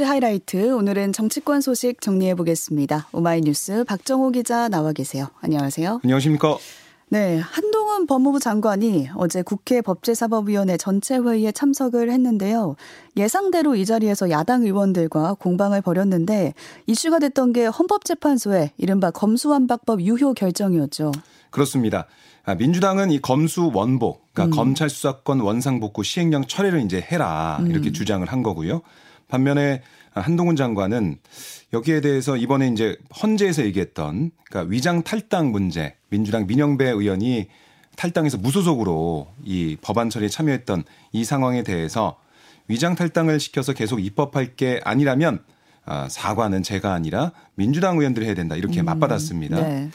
뉴스 하이라이트 오늘은 정치권 소식 정리해 보겠습니다. 오마이뉴스 박정호 기자 나와 계세요. 안녕하세요. 안녕하십니까? 네, 한동훈 법무부 장관이 어제 국회 법제사법위원회 전체 회의에 참석을 했는데요. 예상대로 이 자리에서 야당 의원들과 공방을 벌였는데 이슈가 됐던 게 헌법재판소의 이른바 검수완박법 유효 결정이었죠. 그렇습니다. 아, 민주당은 이 검수 원복, 그러니까 음. 검찰 수사권 원상복구 시행령 철회를 이제 해라 이렇게 음. 주장을 한 거고요. 반면에 한동훈 장관은 여기에 대해서 이번에 이제 헌재에서 얘기했던 그러니까 위장 탈당 문제 민주당 민영배 의원이 탈당해서 무소속으로 이 법안 처리에 참여했던 이 상황에 대해서 위장 탈당을 시켜서 계속 입법할 게 아니라면 아, 사과는 제가 아니라 민주당 의원들이 해야 된다 이렇게 음, 맞받았습니다. 네.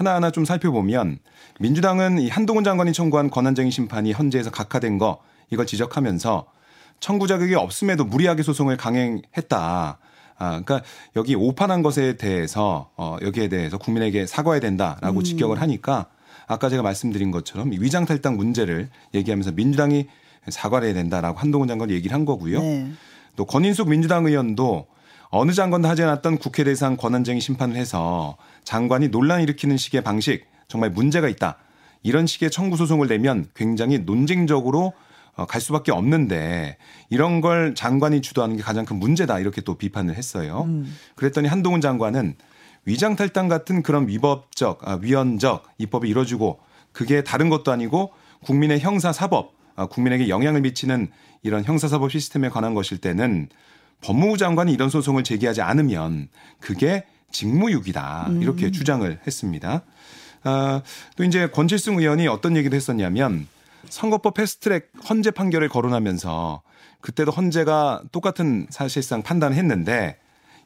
하나하나 좀 살펴보면 민주당은 이 한동훈 장관이 청구한 권한쟁의 심판이 헌재에서 각하된 거 이걸 지적하면서 청구 자격이 없음에도 무리하게 소송을 강행했다. 아, 그러니까 여기 오판한 것에 대해서 어, 여기에 대해서 국민에게 사과해야 된다라고 음. 직격을 하니까 아까 제가 말씀드린 것처럼 위장 탈당 문제를 얘기하면서 민주당이 사과를 해야 된다라고 한동훈 장관이 얘기를 한 거고요. 네. 또 권인숙 민주당 의원도 어느 장관도 하지 않았던 국회 대상 권한쟁의 심판을 해서 장관이 논란 일으키는 식의 방식 정말 문제가 있다. 이런 식의 청구 소송을 내면 굉장히 논쟁적으로 어, 갈 수밖에 없는데 이런 걸 장관이 주도하는 게 가장 큰 문제다 이렇게 또 비판을 했어요. 음. 그랬더니 한동훈 장관은 위장 탈당 같은 그런 위법적, 아, 위헌적 입법이 이뤄지고 그게 다른 것도 아니고 국민의 형사 사법, 아, 국민에게 영향을 미치는 이런 형사 사법 시스템에 관한 것일 때는 법무부 장관이 이런 소송을 제기하지 않으면 그게 직무유기다 이렇게 음. 주장을 했습니다. 아, 또 이제 권칠승 의원이 어떤 얘기를 했었냐면 선거법 패스트트랙 헌재 판결을 거론하면서 그때도 헌재가 똑같은 사실상 판단을 했는데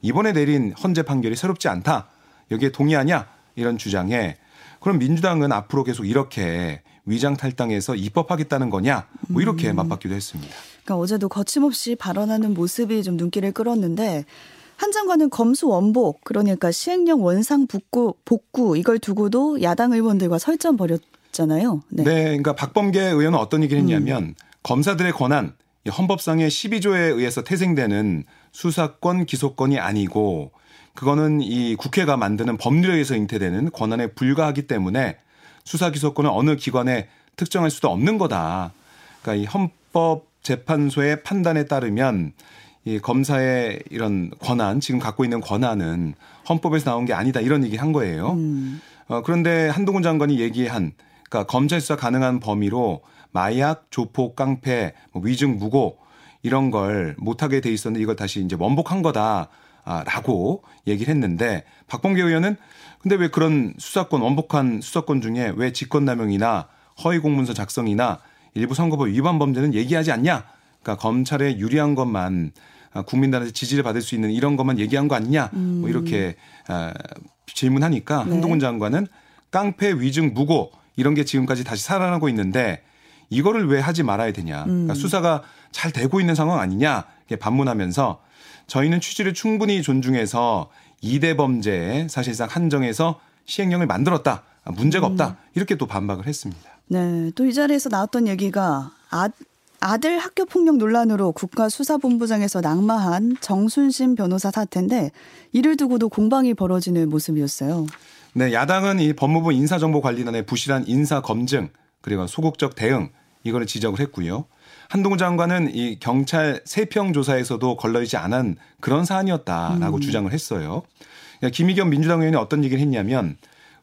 이번에 내린 헌재 판결이 새롭지 않다. 여기에 동의하냐? 이런 주장에 그럼 민주당은 앞으로 계속 이렇게 위장 탈당해서 입법하겠다는 거냐? 뭐 이렇게 음. 맞받기도 했습니다. 그러니까 어제도 거침없이 발언하는 모습이 좀 눈길을 끌었는데 한 장관은 검수 원복 그러니까 시행령 원상 복구 복구 이걸 두고도 야당 의원들과 설전 벌였 있잖아요. 네. 네. 그러니까 박범계 의원은 어떤 얘기를 했냐면 음. 검사들의 권한 헌법상의 12조에 의해서 태생되는 수사권 기소권이 아니고 그거는 이 국회가 만드는 법률에 의해서 잉태되는 권한에 불과하기 때문에 수사 기소권을 어느 기관에 특정할 수도 없는 거다. 그러니까 이 헌법 재판소의 판단에 따르면 이 검사의 이런 권한 지금 갖고 있는 권한은 헌법에서 나온 게 아니다 이런 얘기 한 거예요. 음. 어, 그런데 한동훈 장관이 얘기한 그러니까 검찰 수사 가능한 범위로 마약, 조폭, 깡패, 뭐 위증, 무고 이런 걸 못하게 돼 있었는데 이걸 다시 이제 원복한 거다라고 얘기를 했는데 박범계 의원은 근데 왜 그런 수사권 원복한 수사권 중에 왜 직권남용이나 허위 공문서 작성이나 일부 선거법 위반 범죄는 얘기하지 않냐? 그러니까 검찰에 유리한 것만 국민들한테 지지를 받을 수 있는 이런 것만 얘기한 거 아니냐? 뭐 이렇게 음. 질문하니까 네. 한동훈 장관은 깡패, 위증, 무고 이런 게 지금까지 다시 살아나고 있는데 이거를 왜 하지 말아야 되냐. 그러니까 음. 수사가 잘 되고 있는 상황 아니냐. 이렇게 반문하면서 저희는 취지를 충분히 존중해서 이대 범죄에 사실상 한정해서 시행령을 만들었다. 문제가 없다. 음. 이렇게 또 반박을 했습니다. 네. 또 이 자리에서 나왔던 얘기가 아, 아들 학교 폭력 논란으로 국가수사본부장에서 낙마한 정순신 변호사 사태인데 이를 두고도 공방이 벌어지는 모습이었어요. 네, 야당은 이 법무부 인사정보관리단의 부실한 인사 검증 그리고 소극적 대응 이거를 지적을 했고요. 한동훈 장관은 이 경찰 세평 조사에서도 걸러지지 않은 그런 사안이었다라고 음. 주장을 했어요. 그러니까 김의겸 민주당 의원이 어떤 얘기를 했냐면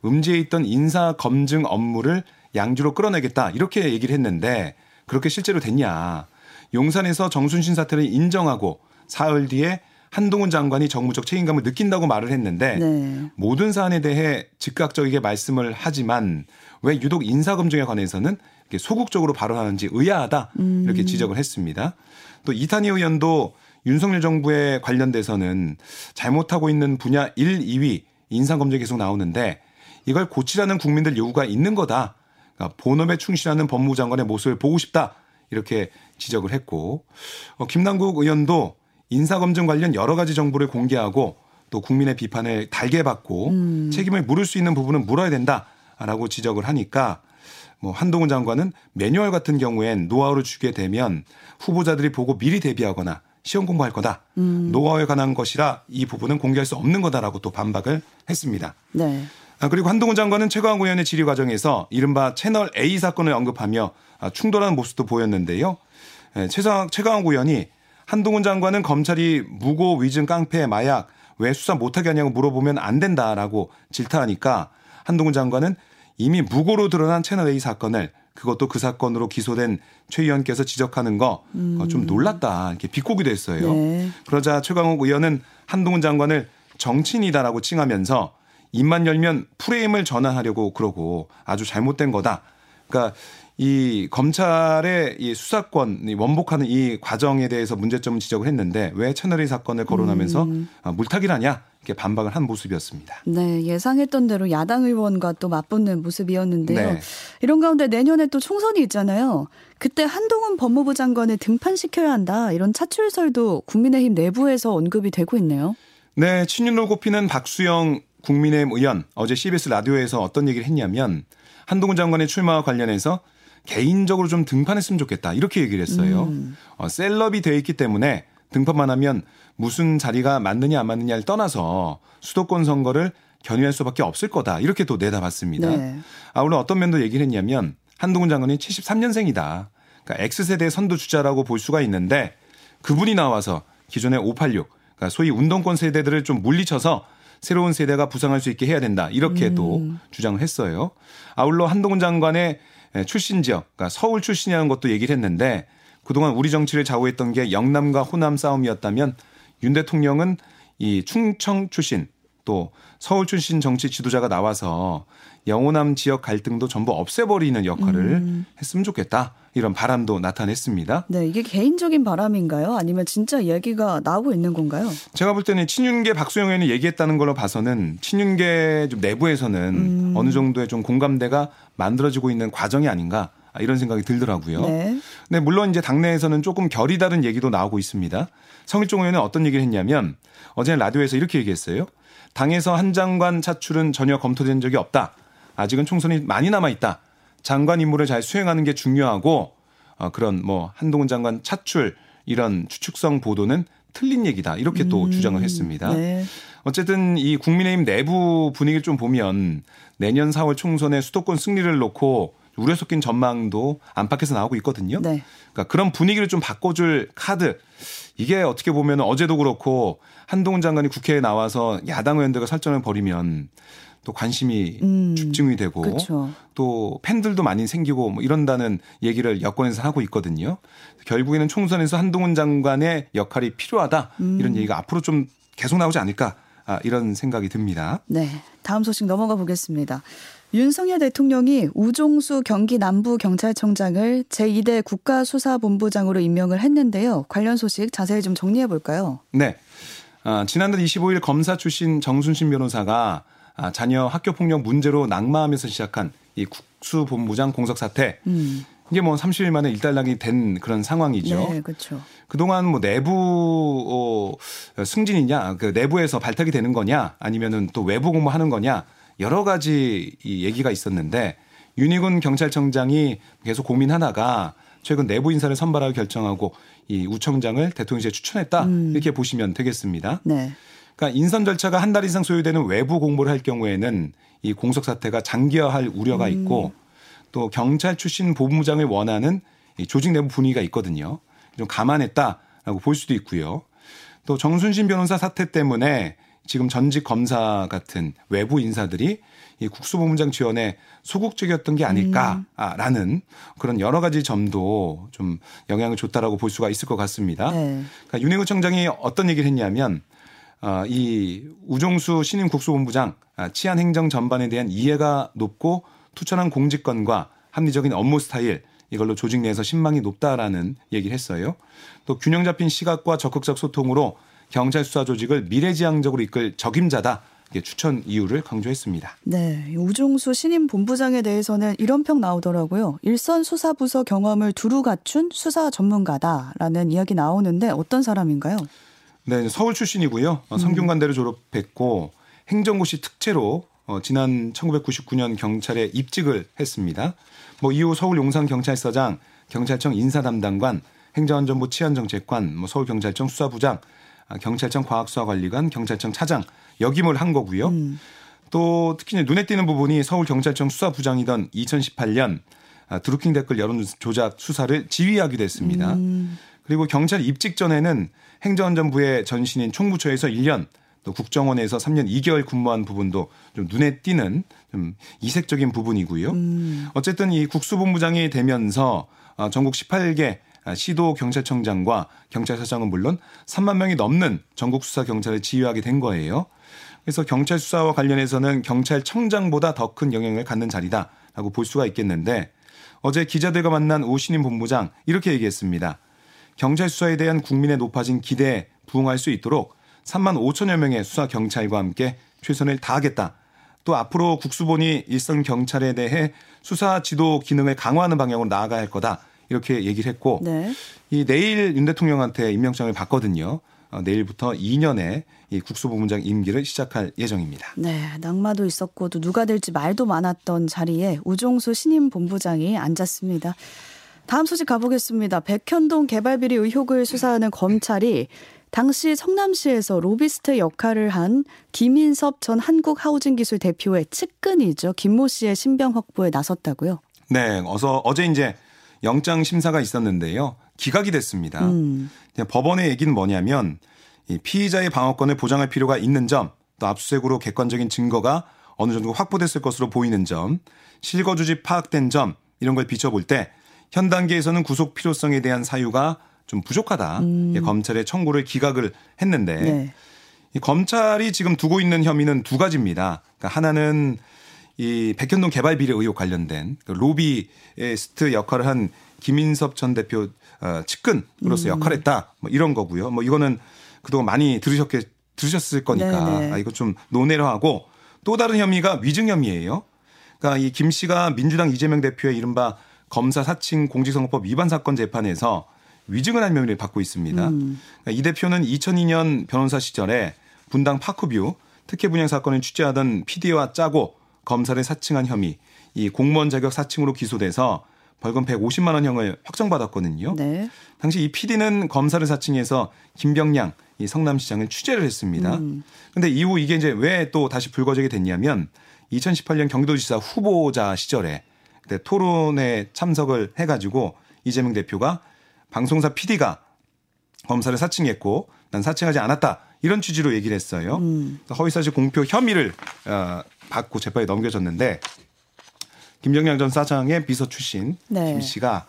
음지에 있던 인사 검증 업무를 양주로 끌어내겠다 이렇게 얘기를 했는데 그렇게 실제로 됐냐. 용산에서 정순신 사태를 인정하고 사흘 뒤에 한동훈 장관이 정무적 책임감을 느낀다고 말을 했는데 네. 모든 사안에 대해 즉각적이게 말씀을 하지만 왜 유독 인사 검증에 관해서는 이렇게 소극적으로 발언하는지 의아하다 음. 이렇게 지적을 했습니다. 또 이탄희 의원도 윤석열 정부에 관련돼서는 잘못하고 있는 분야 1, 2위 인사 검증 계속 나오는데 이걸 고치라는 국민들 요구가 있는 거다. 그러니까 본업에 충실하는 법무부 장관의 모습을 보고 싶다. 이렇게 지적을 했고 어, 김남국 의원도 인사검증 관련 여러 가지 정보를 공개하고 또 국민의 비판을 달게 받고 음. 책임을 물을 수 있는 부분은 물어야 된다라고 지적을 하니까 뭐 한동훈 장관은 매뉴얼 같은 경우엔 노하우를 주게 되면 후보자들이 보고 미리 대비하거나 시험 공부할 거다. 음. 노하우에 관한 것이라 이 부분은 공개할 수 없는 거다라고 또 반박을 했습니다. 네. 아, 그리고 한동훈 장관은 최강욱 의원의 질의 과정에서 이른바 채널 A 사건을 언급하며 아, 충돌하는 모습도 보였는데요. 예, 최강욱 의원이 한동훈 장관은 검찰이 무고 위증 깡패 마약 왜 수사 못하게 하냐고 물어보면 안 된다라고 질타하니까 한동훈 장관은 이미 무고로 드러난 채널A 사건을 그것도 그 사건으로 기소된 최 의원께서 지적하는 거좀 음. 놀랐다 이렇게 비꼬기도 했어요. 네. 그러자 최강욱 의원은 한동훈 장관을 정치인이다라고 칭하면서 입만 열면 프레임을 전환하려고 그러고 아주 잘못된 거다. 그러니까 이 검찰의 이 수사권 이 원복하는 이 과정에 대해서 문제점을 지적을 했는데 왜 채널A 사건을 거론하면서 음. 아, 물타기를 하냐 이렇게 반박을 한 모습이었습니다. 네, 예상했던 대로 야당 의원과 또 맞붙는 모습이었는데요. 네. 이런 가운데 내년에 또 총선이 있잖아요. 그때 한동훈 법무부 장관을 등판시켜야 한다 이런 차출설도 국민의힘 내부에서 언급이 되고 있네요. 네, 친윤으로 꼽히는 박수영 국민의힘 의원 어제 CBS 라디오에서 어떤 얘기를 했냐면 한동훈 장관의 출마와 관련해서 개인적으로 좀 등판했으면 좋겠다. 이렇게 얘기를 했어요. 음. 어, 셀럽이 돼 있기 때문에 등판만 하면 무슨 자리가 맞느냐 안 맞느냐를 떠나서 수도권 선거를 견인할 수밖에 없을 거다. 이렇게 또 내다봤습니다. 네. 아울러 어떤 면도 얘기를 했냐면 한동훈 장관이 73년생이다. 그러니까 X세대 선두 주자라고 볼 수가 있는데 그분이 나와서 기존의 586, 그러니까 소위 운동권 세대들을 좀 물리쳐서 새로운 세대가 부상할 수 있게 해야 된다. 이렇게도 음. 주장을 했어요. 아울러 한동훈 장관의 예, 출신 지역, 그러니까 서울 출신이라는 것도 얘기를 했는데 그동안 우리 정치를 좌우했던 게 영남과 호남 싸움이었다면 윤 대통령은 이 충청 출신 또 서울 출신 정치 지도자가 나와서 영호남 지역 갈등도 전부 없애버리는 역할을 음. 했으면 좋겠다. 이런 바람도 나타냈습니다. 네, 이게 개인적인 바람인가요? 아니면 진짜 이야기가 나오고 있는 건가요? 제가 볼 때는 친윤계 박수영 의원이 얘기했다는 걸로 봐서는 친윤계 좀 내부에서는 음. 어느 정도의 좀 공감대가 만들어지고 있는 과정이 아닌가 이런 생각이 들더라고요. 네. 네, 물론 이제 당내에서는 조금 결이 다른 얘기도 나오고 있습니다. 성일종 의원은 어떤 얘기를 했냐면 어제 라디오에서 이렇게 얘기했어요. 당에서 한 장관 차출은 전혀 검토된 적이 없다. 아직은 총선이 많이 남아 있다. 장관 임무를 잘 수행하는 게 중요하고 어, 그런 뭐 한동훈 장관 차출 이런 추측성 보도는 틀린 얘기다. 이렇게 또 음, 주장을 했습니다. 네. 어쨌든 이 국민의힘 내부 분위기를 좀 보면 내년 4월 총선에 수도권 승리를 놓고 우려 섞인 전망도 안팎에서 나오고 있거든요. 네. 그러니까 그런 분위기를 좀 바꿔줄 카드 이게 어떻게 보면 어제도 그렇고 한동훈 장관이 국회에 나와서 야당 의원들과 설전을 벌이면 또 관심이 음, 집중이 되고 그쵸. 또 팬들도 많이 생기고 뭐 이런다는 얘기를 여권에서 하고 있거든요. 결국에는 총선에서 한동훈 장관의 역할이 필요하다 음. 이런 얘기가 앞으로 좀 계속 나오지 않을까 아, 이런 생각이 듭니다. 네, 다음 소식 넘어가 보겠습니다. 윤석열 대통령이 우종수 경기 남부 경찰청장을 제2대 국가수사본부장으로 임명을 했는데요. 관련 소식 자세히 좀 정리해 볼까요? 네. 아, 지난달 25일 검사 출신 정순신 변호사가 아, 자녀 학교 폭력 문제로 낙마하면서 시작한 이 국수 본부장 공석 사태. 음. 이게 뭐 30일 만에 일단락이 된 그런 상황이죠. 네, 그렇죠. 그동안 뭐 내부 어, 승진이냐, 그 내부에서 발탁이 되는 거냐, 아니면은 또 외부 공모하는 거냐, 여러 가지 이 얘기가 있었는데 윤희군 경찰청장이 계속 고민하다가 최근 내부 인사를 선발하고 결정하고 이 우청장을 대통령실에 추천했다 음. 이렇게 보시면 되겠습니다. 네. 그러니까 인선 절차가 한 달 이상 소요되는 외부 공모를 할 경우에는 이 공석 사태가 장기화할 우려가 음. 있고 또 경찰 출신 보부장을 원하는 이 조직 내부 분위기가 있거든요. 좀 감안했다라고 볼 수도 있고요. 또 정순신 변호사 사태 때문에 지금 전직 검사 같은 외부 인사들이 이 국수본부장 지원에 소극적이었던 게 아닐까라는 음. 그런 여러 가지 점도 좀 영향을 줬다라고 볼 수가 있을 것 같습니다. 네. 그러니까 윤행우 청장이 어떤 얘기를 했냐면 어, 이 우종수 신임 국수본부장 아, 치안 행정 전반에 대한 이해가 높고 투철한 공직권과 합리적인 업무 스타일 이걸로 조직 내에서 신망이 높다라는 얘기를 했어요. 또 균형 잡힌 시각과 적극적 소통으로 경찰 수사 조직을 미래지향적으로 이끌 적임자다. 추천 이유를 강조했습니다. 네, 우종수 신임 본부장에 대해서는 이런 평 나오더라고요. 일선 수사부서 경험을 두루 갖춘 수사 전문가다라는 이야기 나오는데 어떤 사람인가요? 네, 서울 출신이고요. 어, 성균관대를 졸업했고 행정고시 특채로 어, 지난 1999년 경찰에 입직을 했습니다. 뭐 이후 서울 용산 경찰서장, 경찰청 인사 담당관, 행정안전부 치안정책관, 뭐 서울 경찰청 수사부장, 아, 경찰청 과학수사관리관, 경찰청 차장 역임을 한 거고요. 음. 또 특히 눈에 띄는 부분이 서울 경찰청 수사부장이던 2018년 아, 드루킹 댓글 여론 조작 수사를 지휘하기도 했습니다. 음. 그리고 경찰 입직 전에는 행정안전부의 전신인 총무처에서 1년 또 국정원에서 3년 2개월 근무한 부분도 좀 눈에 띄는 좀 이색적인 부분이고요. 음. 어쨌든 이 국수본부장이 되면서 어, 전국 18개 시도 경찰청장과 경찰서장은 물론 3만 명이 넘는 전국 수사 경찰을 지휘하게 된 거예요. 그래서 경찰 수사와 관련해서는 경찰청장보다 더 큰 영향을 갖는 자리다라고 볼 수가 있겠는데 어제 기자들과 만난 오신임 본부장 이렇게 얘기했습니다. 경찰 수사에 대한 국민의 높아진 기대에 부응할 수 있도록 3만 5천여 명의 수사 경찰과 함께 최선을 다하겠다. 또 앞으로 국수본이 일선 경찰에 대해 수사 지도 기능을 강화하는 방향으로 나아가야 할 거다. 이렇게 얘기를 했고 네. 이 내일 윤 대통령한테 임명장을 받거든요. 어, 내일부터 2년의 이 국수본부장 임기를 시작할 예정입니다. 네, 낙마도 있었고 또 누가 될지 말도 많았던 자리에 우종수 신임 본부장이 앉았습니다. 다음 소식 가보겠습니다. 백현동 개발비리 의혹을 수사하는 검찰이 당시 성남시에서 로비스트 역할을 한 김인섭 전 한국하우징기술 대표의 측근이죠. 김모 씨의 신병 확보에 나섰다고요? 네, 어서 어제 이제 영장 심사가 있었는데요. 기각이 됐습니다. 음. 법원의 얘기는 뭐냐면 이 피의자의 방어권을 보장할 필요가 있는 점, 또 압수수색으로 객관적인 증거가 어느 정도 확보됐을 것으로 보이는 점, 실거주지 파악된 점 이런 걸 비춰볼 때 현 단계에서는 구속 필요성에 대한 사유가 좀 부족하다. 음. 검찰의 청구를 기각을 했는데 네. 이 검찰이 지금 두고 있는 혐의는 두 가지입니다. 그러니까 하나는 이 백현동 개발 비리 의혹 관련된 그 로비스트 역할을 한 김인섭 전 대표 어, 측근으로서 음. 역할했다. 뭐 이런 거고요. 뭐 이거는 그동안 많이 들으셨게 들으셨을 거니까 네네. 네. 아, 이거 좀 논의를 하고 또 다른 혐의가 위증 혐의예요. 그러니까 이 김 씨가 민주당 이재명 대표의 이른바 검사 사칭 공직선거법 위반 사건 재판에서 위증을 한 혐의를 받고 있습니다. 음. 그러니까 이 대표는 2002년 변호사 시절에 분당 파크뷰 특혜 분양 사건을 취재하던 PD와 짜고 검사를 사칭한 혐의, 이 공무원 자격 사칭으로 기소돼서 벌금 150만 원형을 확정받았거든요. 네. 당시 이 PD는 검사를 사칭해서 김병량 이 성남시장을 취재를 했습니다. 음. 근데 이후 이게 이제 왜 또 다시 불거지게 됐냐면 2018년 경기도지사 후보자 시절에 그때 토론에 참석을 해가지고 이재명 대표가 방송사 PD가 검사를 사칭했고 난 사칭하지 않았다 이런 취지로 얘기를 했어요. 음. 허위사실 공표 혐의를 어, 받고 재판에 넘겨졌는데 김정양 전 사장의 비서 출신 네. 김 씨가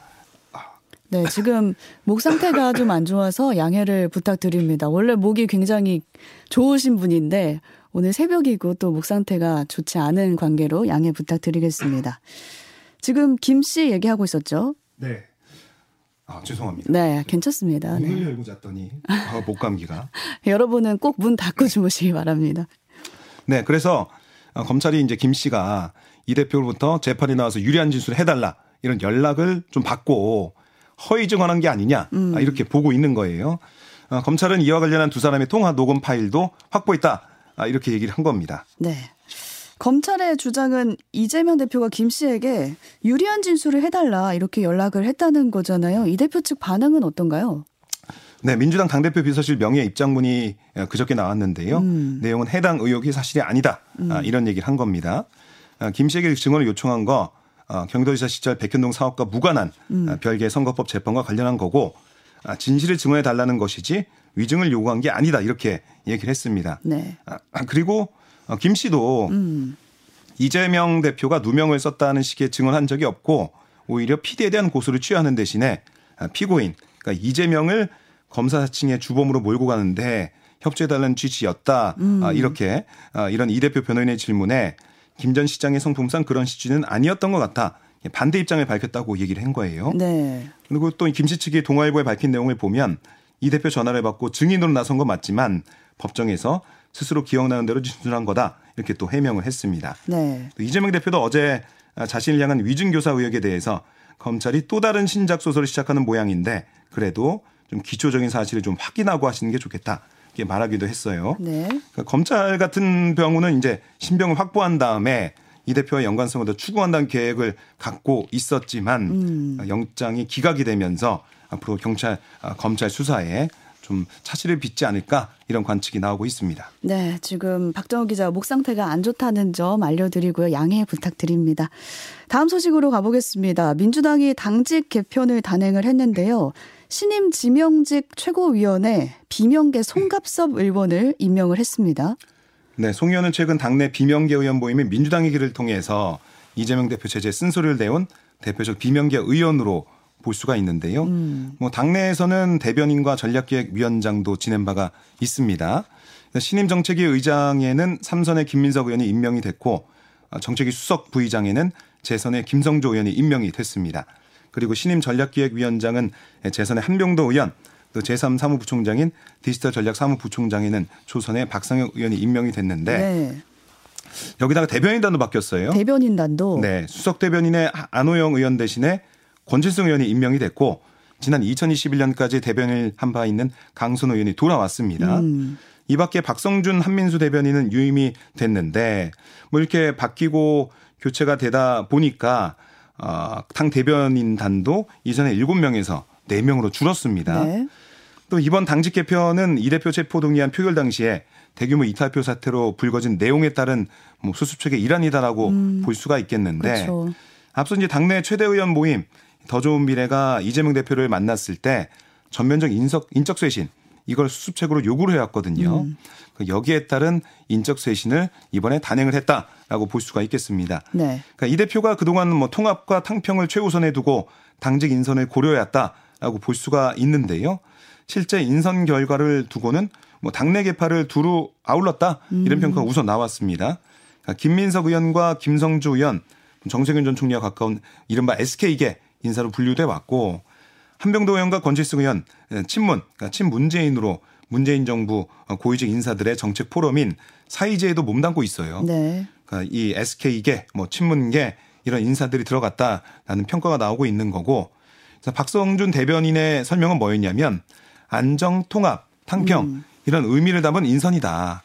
네, 지금 목 상태가 좀 안 좋아서 양해를 부탁드립니다. 원래 목이 굉장히 좋으신 분인데 오늘 새벽이고 또 목 상태가 좋지 않은 관계로 양해 부탁드리겠습니다. 지금 김 씨 얘기하고 있었죠? 네. 아, 죄송합니다. 네, 괜찮습니다. 문을 네. 열고 잤더니 아, 목 감기가. 여러분은 꼭 문 닫고 주무시기 바랍니다. 네, 그래서 어, 검찰이 이제 김 씨가 이 대표로부터 재판에 나와서 유리한 진술을 해달라 이런 연락을 좀 받고 허위 증언한 게 아니냐 음. 이렇게 보고 있는 거예요. 어, 검찰은 이와 관련한 두 사람의 통화 녹음 파일도 확보했다 아, 이렇게 얘기를 한 겁니다. 네. 검찰의 주장은 이재명 대표가 김 씨에게 유리한 진술을 해달라 이렇게 연락을 했다는 거잖아요. 이 대표 측 반응은 어떤가요? 네, 민주당 당대표 비서실 명예 입장문이 그저께 나왔는데요. 음. 내용은 해당 의혹이 사실이 아니다. 음. 아, 이런 얘기를 한 겁니다. 아, 김 씨에게 증언을 요청한 거 아, 경기도지사 시절 백현동 사업과 무관한 음. 아, 별개의 선거법 재판과 관련한 거고 아, 진실을 증언해 달라는 것이지 위증을 요구한 게 아니다. 이렇게 얘기를 했습니다. 네. 아, 그리고 어, 김 씨도 음. 이재명 대표가 누명을 썼다는 식의 증언한 적이 없고 오히려 피디에 대한 고소를 취하는 대신에 아, 피고인 그러니까 이재명을 검사 사칭의 주범으로 몰고 가는데 협조해달라는 취지였다. 음. 아, 이렇게 이런 이 대표 변호인의 질문에 김 전 시장의 성품상 그런 취지는 아니었던 것 같아. 반대 입장을 밝혔다고 얘기를 한 거예요. 네. 그리고 또 김 씨 측이 동아일보에 밝힌 내용을 보면 이 대표 전화를 받고 증인으로 나선 건 맞지만 법정에서 스스로 기억나는 대로 진술한 거다 이렇게 또 해명을 했습니다. 네. 이재명 대표도 어제 자신을 향한 위증교사 의혹에 대해서 검찰이 또 다른 신작 소설을 시작하는 모양인데 그래도 좀 기초적인 사실을 좀 확인하고 하시는 게 좋겠다. 이렇게 말하기도 했어요. 네. 그러니까 검찰 같은 경우는 이제 신병을 확보한 다음에 이 대표와 연관성을 더 추구한다는 계획을 갖고 있었지만 음. 영장이 기각이 되면서 앞으로 경찰 아, 검찰 수사에 좀 차질을 빚지 않을까 이런 관측이 나오고 있습니다. 네, 지금 박정호 기자 목 상태가 안 좋다는 점 알려드리고요. 양해 부탁드립니다. 다음 소식으로 가보겠습니다. 민주당이 당직 개편을 단행을 했는데요. 신임 지명직 최고위원회 비명계 송갑섭 의원을 임명을 했습니다. 네, 송 의원은 최근 당내 비명계 의원 모임인 민주당의 길을 통해서 이재명 대표 체제에 쓴소리를 내온 대표적 비명계 의원으로 볼 수가 있는데요. 음. 뭐 당내에서는 대변인과 전략기획위원장도 지낸 바가 있습니다. 신임 정책위 의장에는 삼선의 김민석 의원이 임명이 됐고 정책위 수석 부의장에는 재선의 김성조 의원이 임명이 됐습니다. 그리고 신임 전략기획위원장은 재선의 한병도 의원, 또 제3 사무부총장인 디지털 전략 사무부총장에는 조선의 박상혁 의원이 임명이 됐는데 네. 여기다가 대변인단도 바뀌었어요. 대변인단도. 네, 수석 대변인의 안호영 의원 대신에 권칠승 의원이 임명이 됐고 지난 2021년까지 대변을 한 바 있는 강순호 의원이 돌아왔습니다. 음. 이 밖에 박성준 한민수 대변인은 유임이 됐는데 뭐 이렇게 바뀌고 교체가 되다 보니까 어, 당 대변인단도 이전에 7명에서 4명으로 줄었습니다. 네. 또 이번 당직 개편은 이 대표 체포 동의안 표결 당시에 대규모 이탈표 사태로 불거진 내용에 따른 뭐 수습 측의 일환이다라고 음. 볼 수가 있겠는데 그렇죠. 앞서 이제 당내 최대 의원 모임 더 좋은 미래가 이재명 대표를 만났을 때 전면적 인석 인적 쇄신 이걸 수습책으로 요구를 해왔거든요. 음. 그 여기에 따른 인적 쇄신을 이번에 단행을 했다라고 볼 수가 있겠습니다. 네. 그러니까 이 대표가 그동안 뭐 통합과 탕평을 최우선에 두고 당직 인선을 고려해왔다라고 볼 수가 있는데요. 실제 인선 결과를 두고는 뭐 당내 개파를 두루 아울렀다 이런 음. 평가가 우선 나왔습니다. 그러니까 김민석 의원과 김성주 의원, 정세균 전 총리와 가까운 이른바 SK계 인사로 분류돼 왔고 한병도 의원과 권칠승 의원 예, 친문, 그러니까 친문재인으로 문재인 정부 고위직 인사들의 정책 포럼인 사이제에도 몸담고 있어요. 네. 그러니까 이 SK계, 뭐 친문계 이런 인사들이 들어갔다라는 평가가 나오고 있는 거고 박성준 대변인의 설명은 뭐였냐면 안정, 통합, 탕평 음. 이런 의미를 담은 인선이다.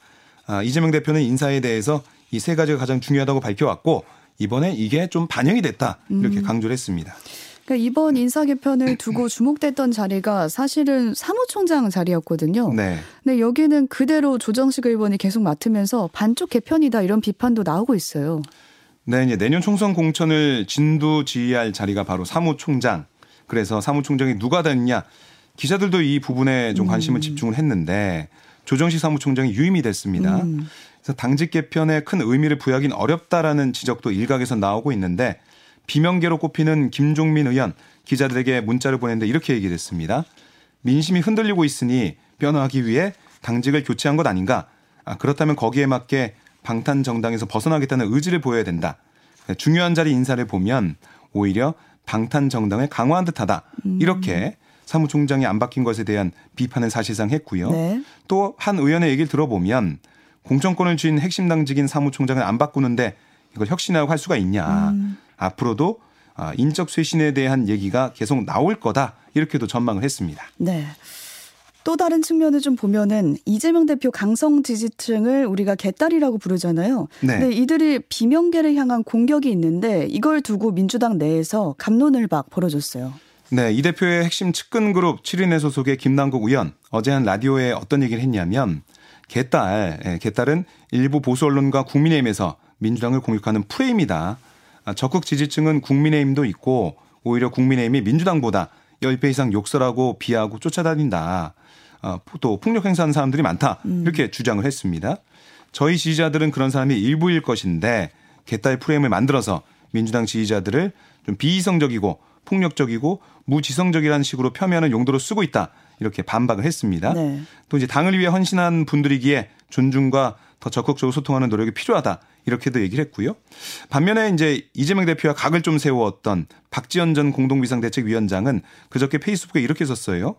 아, 이재명 대표는 인사에 대해서 이 세 가지가 가장 중요하다고 밝혀왔고 이번에 이게 좀 반영이 됐다 이렇게 음. 강조를 했습니다. 그러니까 이번 인사 개편을 두고 주목됐던 자리가 사실은 사무총장 자리였거든요. 네. 근데 여기는 그대로 조정식 의원이 계속 맡으면서 반쪽 개편이다 이런 비판도 나오고 있어요. 네, 이제 내년 총선 공천을 진두 지휘할 자리가 바로 사무총장. 그래서 사무총장이 누가 됐냐 기자들도 이 부분에 좀 관심을 음. 집중을 했는데 조정식 사무총장이 유임이 됐습니다. 음. 그래서 당직 개편에 큰 의미를 부여하기는 어렵다라는 지적도 일각에서 나오고 있는데 비명계로 꼽히는 김종민 의원 기자들에게 문자를 보냈는데 이렇게 얘기를 했습니다. 민심이 흔들리고 있으니 변화하기 위해 당직을 교체한 것 아닌가? 아, 그렇다면 거기에 맞게 방탄 정당에서 벗어나겠다는 의지를 보여야 된다. 중요한 자리 인사를 보면 오히려 방탄 정당을 강화한 듯하다. 음. 이렇게 사무총장이 안 바뀐 것에 대한 비판을 사실상 했고요. 네. 또한 의원의 얘기를 들어보면 공천권을 쥔 핵심 당직인 사무총장을 안 바꾸는데 이걸 혁신이라고 할 수가 있냐. 음. 앞으로도 아, 인적 쇄신에 대한 얘기가 계속 나올 거다. 이렇게도 전망을 했습니다. 네. 또 다른 측면을 좀 보면은 이재명 대표 강성 지지층을 우리가 개딸이라고 부르잖아요. 네. 근데 이들이 비명계를 향한 공격이 있는데 이걸 두고 민주당 내에서 감론을 박 벌어졌어요. 네, 이 대표의 핵심 측근 그룹 7인의 소속의 김남국 의원 어제 한 라디오에 어떤 얘기를 했냐면 개딸, 예, 개딸은 일부 보수 언론과 국민의힘에서 민주당을 공격하는 프레임이다. 아, 적극 지지층은 국민의힘도 있고 오히려 국민의힘이 민주당보다 10배 이상 욕설하고 비하고 쫓아다닌다. 아, 또 폭력 행사하는 사람들이 많다. 음. 이렇게 주장을 했습니다. 저희 지지자들은 그런 사람이 일부일 것인데 개딸 프레임을 만들어서 민주당 지지자들을 좀 비이성적이고 폭력적이고 무지성적이라는 식으로 폄훼하는 용도로 쓰고 있다. 이렇게 반박을 했습니다. 네. 또 이제 당을 위해 헌신한 분들이기에 존중과 더 적극적으로 소통하는 노력이 필요하다. 이렇게도 얘기를 했고요. 반면에 이제 이재명 대표와 각을 좀 세웠던 박지원 전 공동비상대책위원장은 그저께 페이스북에 이렇게 썼어요.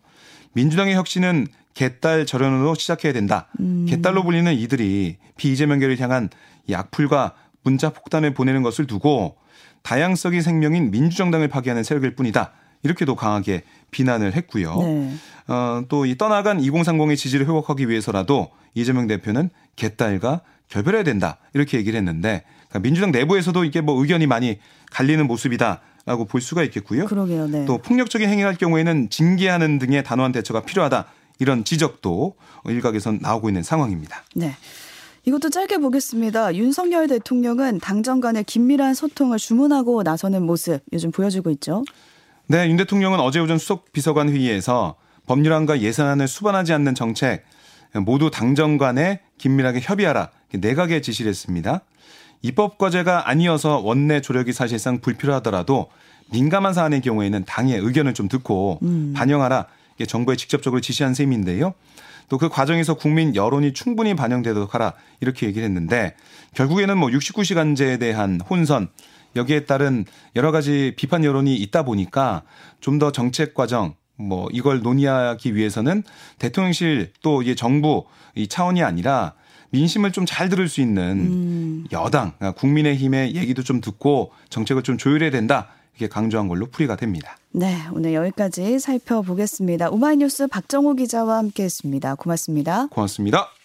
민주당의 혁신은 개딸 절연으로 시작해야 된다. 음. 개딸로 불리는 이들이 비이재명계를 향한 이 악플과 문자 폭탄을 보내는 것을 두고 다양성이 생명인 민주정당을 파괴하는 세력일 뿐이다. 이렇게도 강하게 비난을 했고요. 네. 어, 또 이 떠나간 2030의 지지를 회복하기 위해서라도 이재명 대표는 개딸과 결별해야 된다. 이렇게 얘기를 했는데 그러니까 민주당 내부에서도 이게 뭐 의견이 많이 갈리는 모습이다. 라고 볼 수가 있겠고요. 그러게요. 네. 또 폭력적인 행위할 경우에는 징계하는 등의 단호한 대처가 필요하다. 이런 지적도 일각에선 나오고 있는 상황입니다. 네. 이것도 짧게 보겠습니다. 윤석열 대통령은 당정 간의 긴밀한 소통을 주문하고 나서는 모습 요즘 보여주고 있죠. 네, 윤 대통령은 어제 오전 수석 비서관 회의에서 법률안과 예산안을 수반하지 않는 정책 모두 당정 간에 긴밀하게 협의하라 내각에 지시를 했습니다. 입법 과제가 아니어서 원내 조력이 사실상 불필요하더라도 민감한 사안의 경우에는 당의 의견을 좀 듣고 음. 반영하라 정부에 직접적으로 지시한 셈인데요. 또 그 과정에서 국민 여론이 충분히 반영되도록 하라 이렇게 얘기를 했는데 결국에는 뭐 69시간제에 대한 혼선 여기에 따른 여러 가지 비판 여론이 있다 보니까 좀 더 정책 과정 뭐 이걸 논의하기 위해서는 대통령실 또이 정부 이 차원이 아니라 민심을 좀 잘 들을 수 있는 음. 여당 국민의힘의 얘기도 좀 듣고 정책을 좀 조율해야 된다. 이렇게 강조한 걸로 풀이가 됩니다. 네, 오늘 여기까지 살펴보겠습니다. 오마이뉴스 박정호 기자와 함께했습니다. 고맙습니다. 고맙습니다.